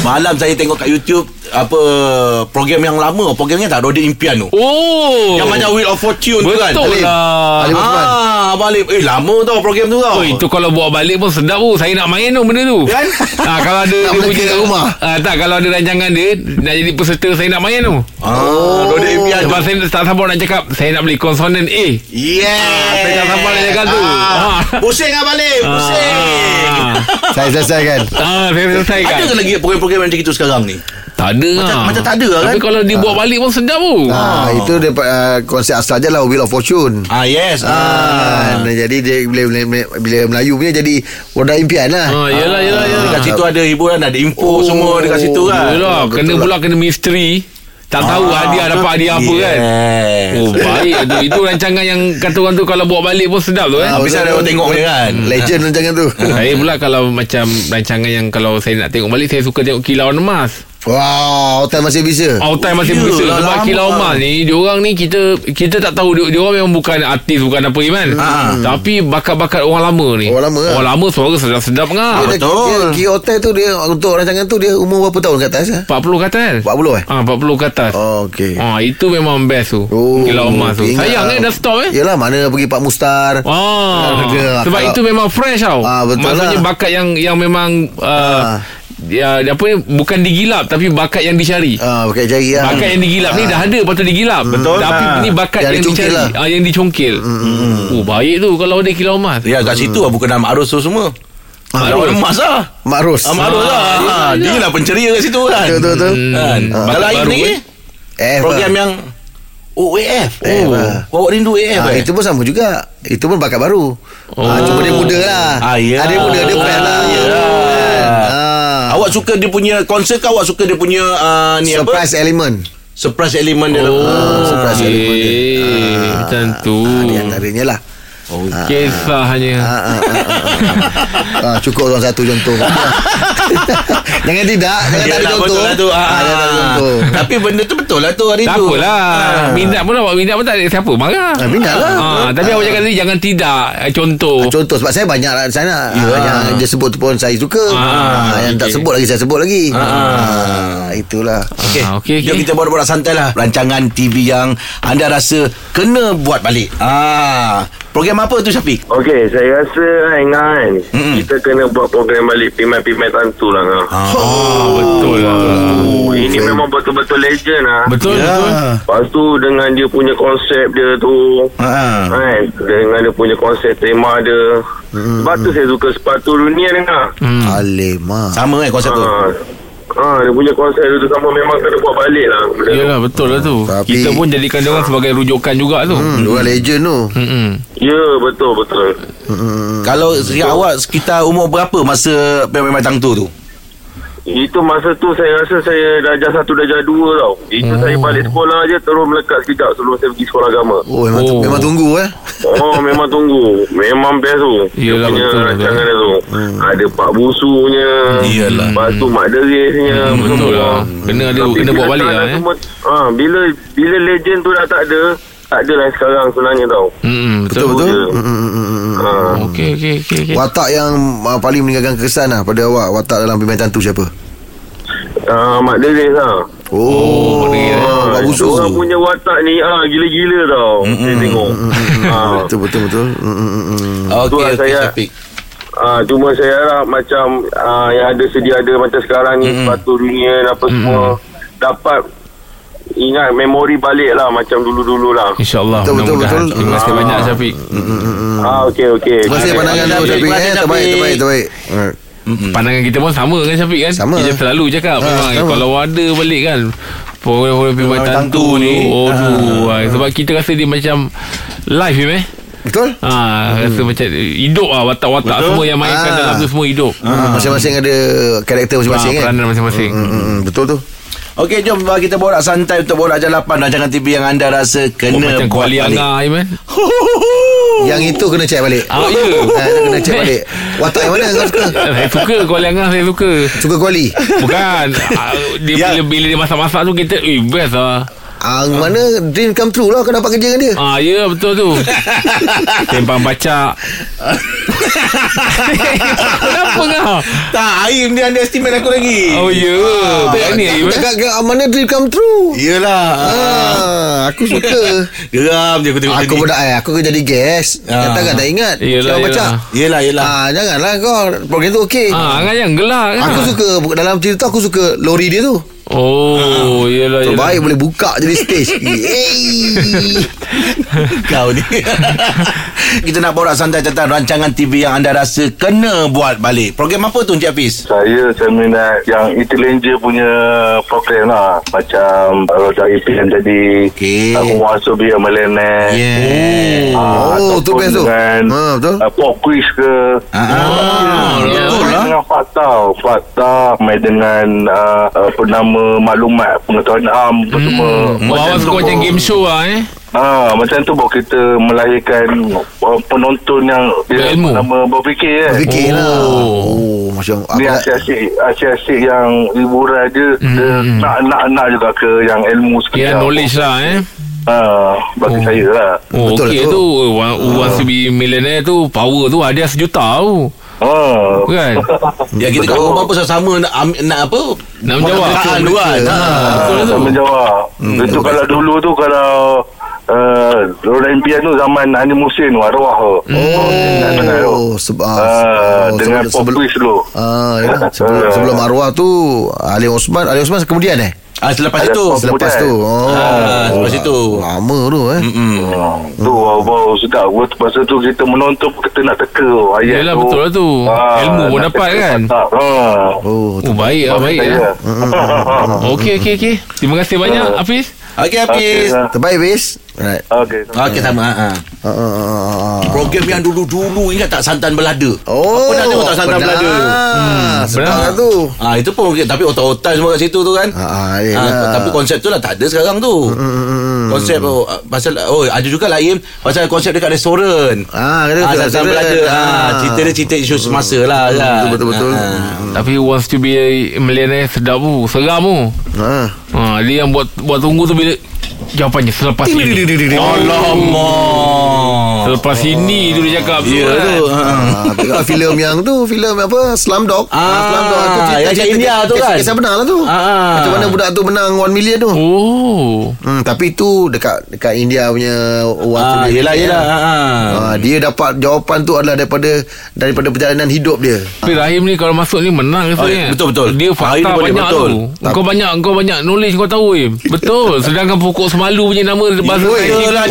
Malam saya tengok kat YouTube apa program yang lama programnya tak Roda Impian tu. Oh Yang macam Wheel of Fortune tu kan. Betul lah Osman. Ah, balik. Eh lama tau program tu tau. Oh, itu kalau buat balik pun sedap tu Saya nak main tu benda tu Kan? ha, Kalau ada dia kat rumah. ha, Tak kalau ada rancangan dia Nak jadi peserta Saya nak main tu Ah, Roda Impian tu. Sebab saya tak sabar nak cakap Saya nak beli konsonan A Yeah. saya tak sabar nak cakap tu. Ah. Ah. Pusing ah balik. Pusing. Ah, Saya selesaikan ah, Saya selesaikan Ada ke lagi program-program macam itu sekarang ni? Tak ada Macam, lah macam tak ada lah kan? Tapi kalau dibuat balik pun sedap tu Ah, itu dia uh, konsep asal je lah Wheel of Fortune. Ah yes. Ah, Ah. jadi dia bila, bila, bila Melayu punya jadi roda impian lah. Ah, yelah, yelah, yelah. Dekat situ ada hiburan, ada info Oh. semua dekat situ kan. Yelah, kena lah. pula kena misteri Tak tahu hadiah dapat hadiah apa kan Yes. Oh baik tu Itu rancangan yang Kata orang tu Kalau buat balik pun sedap tu eh Habis betul, ada orang betul. tengok dia kan. Legend rancangan tu. Saya pula kalau macam rancangan yang kalau saya nak tengok balik saya suka tengok Kilauan Emas. Wow, hotel masih bisa. Time masih Yelah, bersih sebab lama. Kilauan Emas ni diorang ni kita kita tak tahu dia, diorang memang bukan artis bukan apa Iman. Ha. Tapi bakat-bakat orang lama ni. Orang lama lah. Orang lama suara sedap-sedap Dia, ngah. dia, betul. dia, kira hotel tu dia untuk rancangan tu dia umur berapa tahun kat atas ah? 40 ke atas. 40 eh? Ah 40 ke atas. Oh, okey. Ah itu memang best tu. Oh, Kilauan Emas tu. ingat Sayang lah. eh dah stop eh. Yelah mana pergi Pak Mustar. Ah, Ada, sebab kalau- itu memang fresh tau. Ah, betul Maksudnya lah. bakat yang yang memang uh, Ah. Dia apa ni bukan digilap tapi bakat yang dicari. Ah, pakai jari lah. Bakat yang digilap ni dah ada patut digilap. Betul Tapi lah. ni bakat Yang yang, dicari. lah. Ah yang dicongkil. Oh baik tu kalau ada kilau emas. Ya kat situ lah bukan nama Arus tu semua. Ah, Arus. emas lah. Mak Ros. Ah, Arus lah. Ah, dia lah penceria kat situ kan. Betul, betul, betul. Kan. Hmm, Kalau bakat lain baru, lagi eh. Eh, program yang Oh AF. Oh. lah. Kau rindu AF Ah, eh? itu pun sama juga. Itu pun bakat baru. Oh. Ah, cuma dia muda lah. Ah, ya. Ah, dia muda, dia fresh lah. Ya. Ah. Awak suka dia punya konsert ke awak suka dia punya uh, ni Surprise apa? element. Surprise element dia. Oh, Ah, surprise okay. element dia. Macam tu. Ah, di antaranya lah. Kisahnya. Ah, ah, ah, ah. ah, cukup orang satu contoh. jangan tidak, jangan tak ada contoh. lah tu. Ah, Ah, jangan tak ada contoh. Tapi benda tu betul lah tu hari Tak tu. apalah Minat pun awak Minat pun tak ada Siapa marah Ah, minat lah. ah, Tapi awak cakap tadi Jangan tidak Eh, Contoh Ah, Contoh sebab saya banyak lah di sana. Ah, yang dia sebut tu pun saya suka. Ah, Ah, yang tak okey. sebut lagi saya sebut lagi. Ah, itulah. Okey. Ah, okey, Jom okey. kita borak-borak santai lah Rancangan TV yang Anda rasa Kena buat balik ah, Program apa tu Syafiq? Okey, saya rasa kan kan Mm-mm. kita kena buat program balik pimai-pimai tantu lah kan. ah, Betul lah Oh, ini memang betul-betul legend lah. Betul Ya. betul Lepas tu dengan dia punya konsep dia tu Ah. kan dengan dia punya konsep tema dia. Sebab tu saya suka sepatu dunia dengar. hmm. Alemah. Sama eh konsep tu Ha. Dia punya konsep dia tu sama memang kena buat balik lah. Yelah betul lah tu Tapi- Kita pun jadikan dia orang sebagai rujukan juga tu Hmm, dua legend tu. Hmm. Ya, betul betul. Hmm. Kalau sekian awak Sekitar umur berapa Masa Pemain Tang tu tu? Itu masa tu saya rasa saya darjah satu darjah dua tau. Itu saya balik sekolah je terus melekat sekejap sebelum saya pergi sekolah agama. Oh, memang, Oh. oh. memang tunggu eh. Oh memang tunggu Memang best tu Yelah, Dia punya betul, rancangan betul. tu hmm. Ada Pak Busunya Iyalah. Lepas tu Mak Derisnya Hmm, betul semua. lah. Kena ada- Tapi kena buat balik lah, eh. semua, ha, Bila Bila legend tu dah tak ada Tak ada lah sekarang sebenarnya tau Hmm, betul Betul betul. Ya. Hmm, hmm, hmm, hmm. ha. Okey okey okey okey. Watak yang uh, paling meninggalkan kesan lah pada awak Watak dalam pimpinan tu siapa? Ha, Mak Deris lah Oh, Mak Deris, eh. ah, Orang punya watak ni ah Gila-gila tau Saya tengok ha. Betul betul betul hmm. Okey okey saya- Syafiq Ah, cuma saya harap macam ah, yang ada sedia ada macam sekarang ni sepatu dunia dan apa semua dapat ingat memori balik lah macam dulu-dulu lah. InsyaAllah Betul, betul, betul. Terima kasih Ah. banyak Syafiq Ah okey okey. Terima kasih pandangan tu Syafiq. Eh. kasih, Terbaik terbaik terbaik. Alright. Pandangan kita pun sama kan Syafiq kan Sama. Kita selalu cakap Ah, Memang sama. Kalau ada balik kan Program-program Pimai Pimai Tantu Tantu ni ni. Oh tu ah. Sebab kita rasa dia macam Live eh Betul? Ah, rasa macam hidup ah watak-watak Betul. semua yang mainkan Ah. dalam tu semua hidup. Hmm, Masing-masing ada karakter masing-masing Ah, kan? peranan masing-masing. Hmm, hmm, hmm, Betul tu. Okey jom kita borak santai Untuk borak jalapan Rancangan TV yang anda rasa Oh, Kena macam buat Kuali Angah Iman. Yang itu kena check balik. Ah, ya. Ha, itu kena check balik. Watak yang mana kau suka? Saya suka Kuali Angah saya suka. Suka kuali. Bukan ah, dia Ya. bila, bila dia masak-masak tu kita eh best lah. Ah, mana dream come true lah kau dapat kerja dengan dia. Ah ya betul tu. Sempang baca. Kenapa Apa kau? Tak, Aim dia underestimate aku lagi. Oh ya Tak ni Aim? Cakap ke mana dream come true Yelah. Ah, aku suka. Geram je aku tengok aku tadi. pun eh, aku jadi guest. Ah. Kata kan tak ingat. Yelah, Siapa baca? yelah. Yelah, yelah. Ah, janganlah kau. Program tu okey. Ah, Angan yang gelak kan? Aku suka dalam cerita aku suka lori dia tu. Oh Yelah yelah Terbaik boleh buka jadi stage. Yeay. Kau ni Kita nak borak santai tentang rancangan TV yang anda rasa kena buat balik Program apa tu Encik Hafiz? Saya saya minat yang Intelligencer punya program lah. Macam Roda IP yang jadi Okey. Aku masuk biar millennial. Yeah Ah, Oh, tu ataupun best tu. Dengan Ha, betul. uh, pop quiz ke. Ah, ah, Ya, betul lah dengan fakta Fakta Main dengan uh, Apa nama Maklumat Pengetahuan am Apa semua Oh, awak suka macam game show lah eh Ah, macam tu baru kita melahirkan uh, penonton yang dia Berilmu. nama berfikir kan. Fikir lah. Oh. Oh, macam Ni apa? asyik-asyik Asyik-asyik yang hiburan je Dia nak, nak, nak juga ke Yang ilmu sikit Kira lah. knowledge lah eh Ah, Bagi saya lah Oh Betul okey tu. tu One Once to be millionaire tu Power tu Hadiah sejuta tu Ah. Kan Ya kita kat rumah pun sama-sama nak, am- nak apa Nak menjawab. Tu kan ha. Betul Ah, tu. tak menjawab. Hmm, itu kalau dulu tu kalau uh, Roda impian tu zaman Ani Musin tu arwah tu. Oh, Oh, sebab Ah, oh, dengan sebelum- sebelum- dulu. Ah, ya. sebelum, sebelum arwah tu Ali Osman, Ali Osman kemudian eh? Ah, selepas Ada itu Selepas tu. Oh. Ah, selepas itu. Lama tu eh. Mm-mm. Hmm. Tu wow, sedap Waktu Masa tu kita menonton Kita nak teka Ayat Yelah, tu betul lah tu. Ilmu pun dapat teka kan? ha. Oh, Oh baik lah Baik lah Okey okey okey Terima kasih banyak Hafiz Okey Hafiz Okey, terbaik bis. Right. Okey Okey sama ha. Ah, ah. Program yang dulu-dulu Ingat tak Santan Belada Oh, Pernah tengok tak Santan pernah. Belada Hmm, pernah. lah tu. Ah itu pun okey. Tapi otak-otak semua kat situ tu kan Ah, yelah. tapi konsep tu lah tak ada sekarang tu. Hmm, Konsep oh, pasal oh ada juga lain pasal konsep dekat restoran. Ah, kata Ah, dekat Santan restoran. Belada. Ah, Ah. cerita dia cerita isu semasa lah kan. betul, betul. Ah, Tapi wants to be a millionaire Sedap tu Seram tu Ah. ha, Dia yang buat Buat tunggu tu bila Jawapannya selepas ini Alamak. Selepas ini tu dia cakap Ya kan? tu. Ah. Ah, tengok filem yang tu filem apa Slumdog Ah, Slumdog tu yang kat India tu kan? kisah benar lah tu Ah. macam mana budak tu menang 1 million tu Oh hmm, tapi tu dekat dekat India punya wang Ah, tu dia yelah. Ah. Ah, dia dapat jawapan tu adalah daripada daripada perjalanan hidup dia Tapi Rahim ni kalau masuk ni menang Oh, sebenarnya. betul, betul. Dia Ah, fakta boleh, banyak betul. tu. Kau banyak kau banyak knowledge kau tahu Im. Betul. Sedangkan pokok semalu punya nama bahasa pun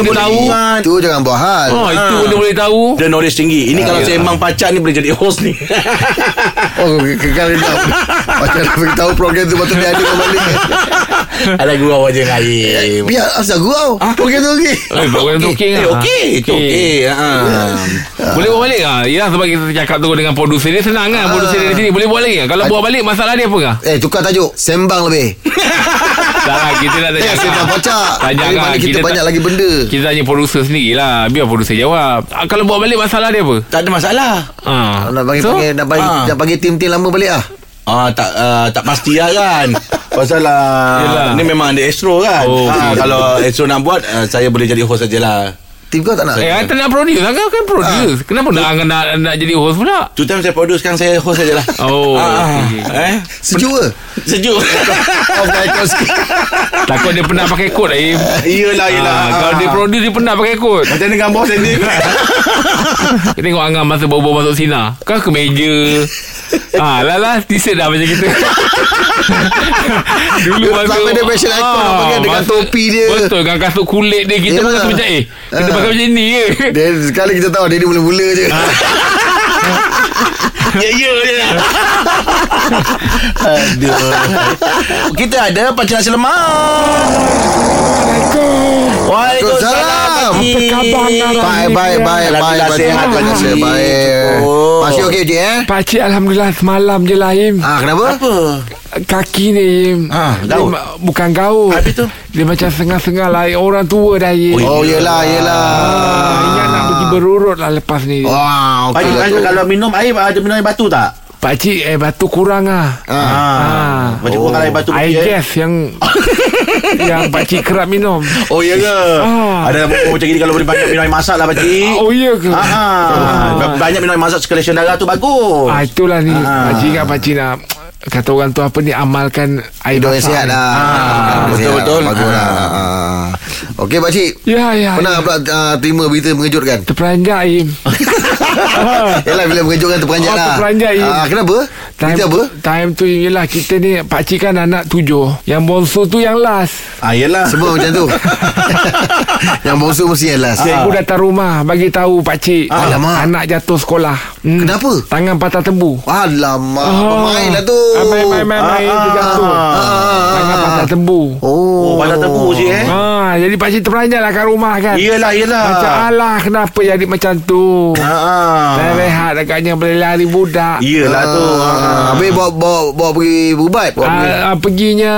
dia tahu. tu jangan buat hal Oh, itu pun dia boleh tahu. Dia knowledge tinggi. Ini kalau saya emang pacar ni boleh jadi host ni. oh kekal dia macam nak beritahu program tu patut dia ada kau balik Ada gurau aja lain. biar asal gurau program tu okey Eh, program tu okey Eh, okey. Itu okey. Ha. Boleh buat balik ah. Ya sebab kita cakap tu dengan producer dia senang kan. Producer dia di sini boleh buat lagi? Kalau buat balik masalah dia apa kah? eh tukar tajuk sembang lebih Tak lah, kita nak tanya. sembang pocak Tanya Dari kan, mana kita kita banyak tak- lagi benda Kita tanya producer sendiri lah. Biar producer jawab. Ah, Kalau buat balik masalah dia apa? Tak ada masalah. Ah. nak bagi So, panggil nak bagi ah. nak bagi tim-tim lama balik ah Ah tak uh, tak pasti lah kan. Pasal Yelah. uh, ni memang ada Astro kan. Oh, Ah, okey. kalau Astro nak buat uh, saya boleh jadi host sajalah. Tim kau tak nak Eh, I tak nak produce. Kan kan produce. Kenapa nak, nak, nak, nak jadi host pula? Tu time saya produce sekarang saya host sajalah. Oh, Ah, okey, okey. eh sejuk ke sejuk. off the aircon sikit Takut dia pernah pakai kod Aim. Iyalah iyalah. Ah, kalau dia produce dia pernah pakai kod. macam ni gambar sendiri. Kita tengok Angah masa baru-baru masuk sinar. Kau ke meja. Ah, lah lah T-shirt dah macam kita Dulu Dia sampai dia fashion icon panggil dengan masa- topi dia. Betul Dengan kasut kulit dia Kita Yelah. yeah. macam Eh Kita Ah. pakai macam ni ke Dia sekali kita tahu dia ni mula-mula je. ya ya je. Aduh. Kita ada pancing nasi lemak. Waalaikumsalam. Apa khabar? Baik, baik, baik, baik. Baik. Terima kasih, Pakcik. baik. Masih okey je eh? Pakcik Alhamdulillah semalam je lah Im Ah, kenapa? Apa? Kaki ni Im Ah, Dia gaut. ma- Bukan gaut Habis tu? Dia macam sengah-sengah lah Orang tua dah Im Oh, yelah, yelah. ah, Ingat nak pergi berurut lah lepas ni Wah, okey Pakcik, lah kalau minum air ada minum air batu tak? Pakcik eh batu kurang ah. Ah. Macam oh. orang air batu I putih, eh? guess yang yang pakcik kerap minum. Oh ya ke? Ah. Ada oh, macam gini kalau boleh banyak minum air masak lah pakcik. Oh ya ke? Ah, banyak minum air masak sirkulasi darah tu bagus. Ah itulah ni. Ah. Pakcik ingat pakcik nak kata orang tu apa ni amalkan air Hidup basah sihat lah Ah, Hidup betul, betul. Bagus lah Ah. Ah. Okey pakcik Ya ya. Pernah ya. pula uh, terima berita mengejutkan Terperanjat Im. Yalah bila mengejutkan terperanjat Oh, lah terperanjat, Im. Ah, Kenapa? Time, Berita apa? time tu yelah kita ni pakcik kan anak tujuh. Yang bongsu tu yang last. Ah, yelah. Semua macam tu Yang bongsu mesti yang last Cikgu datang rumah bagi tahu pakcik Ah. Alamak. anak jatuh sekolah. Hmm. Kenapa? Tangan patah tebu. Alamak Ah. Main lah tu Ah, Main main main main Ah. dia jatuh. Tangan patah tebu. Oh, Oh, pada tebu je eh. Ha, jadi pakcik terperanjat lah kat rumah kan. Yelah, yelah. Macam alah kenapa jadi macam tu. Ah, ah. Saya rehat agaknya boleh lari budak. Yelah tu. Ah, Ah. Habis bawa, bawa, bawa pergi berubat bawa pergi perginya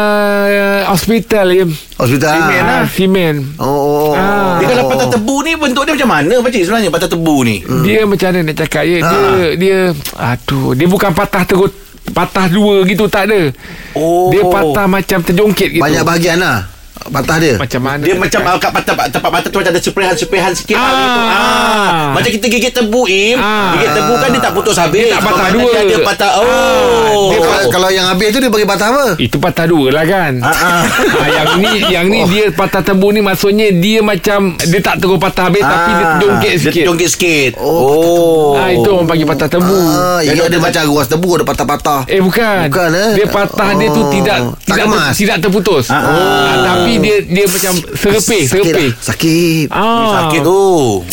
uh, hospital Im. hospital Simen lah. Ah, simen. Oh, oh, oh. Ah. Dia kalau patah tebu ni bentuk dia macam mana pakcik sebenarnya patah tebu ni? Dia macam mana nak cakap ya dia Ah. dia aduh dia bukan patah terus patah dua gitu tak ada. Oh. Dia patah macam terjongkit gitu. Banyak bahagian lah Patah dia macam mana? Dia macam uh, kat patah tempat mata tu macam ada seprehan-seprehan sikit Ah. ah. gitu. Ah. Macam kita gigit tebu im. Ah. Gigit tebu kan dia tak putus habis. Dia tak patah Kalau dua. Dia patah. Oh. Dia kalau, kalau yang habis tu dia bagi patah apa? itu patah dua lah kan. Ah, ah. Ah, yang ni yang ni dia patah tebu ni maksudnya dia macam dia tak terus patah habis tapi dia terjongkit Ah, Dia sikit. terjongkit sikit. Oh, Oh. Ah itu orang panggil patah tebu. Ah, ya, ada ada macam ruas tebu ada patah-patah. Eh bukan. Bukan, eh? Dia patah dia tu Oh. tidak Tak tidak kemas? tidak terputus. Ah, ah. Ah, tapi dia dia macam serepih, Sakit serepih. lah. Sakit. Ah. Sakit tu.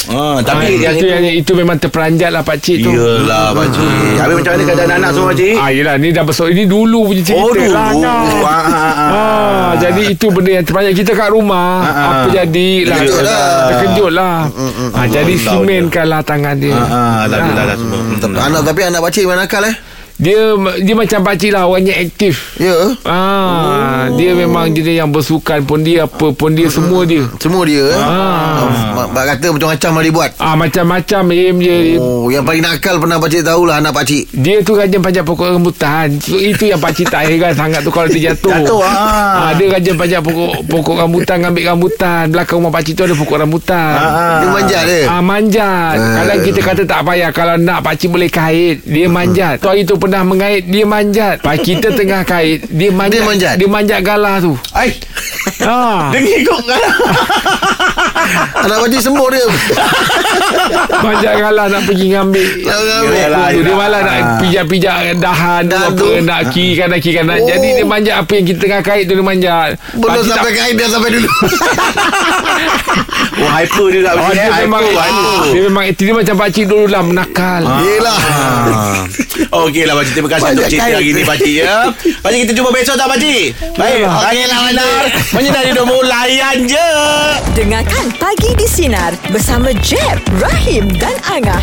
Ah, tapi Ah, yang itu, itu yang itu memang terperanjat lah pak cik tu. Iyalah pakcik. Habis macam mana keadaan anak semua pakcik? Ah yelah ni dah besar Ini dulu punya cerita Oh, dulu. lah. Ah, ah, ah. Ah, jadi itu benda yang terbanyak kita kat rumah Ah, ah. apa jadi lah Terkejut lah. terkejut lah ah, jadi Allah simenkan lah tangan dia Ah, ah, dah, dah, dah, dah semua. Tapi anak tapi anak pakcik mana nakal eh? Dia dia macam pakcik lah orangnya aktif Ya. ah dia memang dia yang bersukan pun dia apa pun dia semua dia Semua dia eh. Ah. Mak, mak kata macam-macam lah dia buat. ah macam-macam Im je Oh, yang paling nakal pernah pakcik tahulah anak pakcik. dia tu rajin panjat pokok rambutan so, Itu yang pakcik tak heran sangat tu Kalau dia jatuh Jatuh, ah. ah, Dia rajin panjat pokok Pokok rambutan Ambil rambutan Belakang rumah pakcik tu ada pokok rambutan Ah, Dia manjat dia. Ah manjat. Eh. Kalau kita kata tak payah kalau nak pak cik boleh kait, dia manjat. Tu hari tu pernah mengait, dia manjat. Pak kita tengah kait, dia manjat. Dia manjat? Dia manjat galah tu. Ai. Ha. Dia ngikut kan? Anak pakcik semua dia. manjat galah nak pergi ngambil. Yelah, tu. Dia malah nak Ah. pijak-pijak dahan tu Dahan apa, tu. nak kiri kanan kiri kanan. Oh. Jadi dia manjat apa yang kita tengah kait tu dia manjat. Belum Pakcik sampai kain dia sampai dulu. Oh, hyper dia tak Oh, boleh. dia eh? memang Hyper, hyper. dia memang dia macam pakcik dulu lah menakal. Yelah. Ah. Okey lah Pakcik Terima kasih Banyak untuk cerita hari ni Pakcik ya Pakcik kita jumpa besok tak Pakcik Baik Okey lah benar Menyinari hidupmu Layan je Dengarkan Pagi di Sinar bersama Jeb, Rahim dan Angah.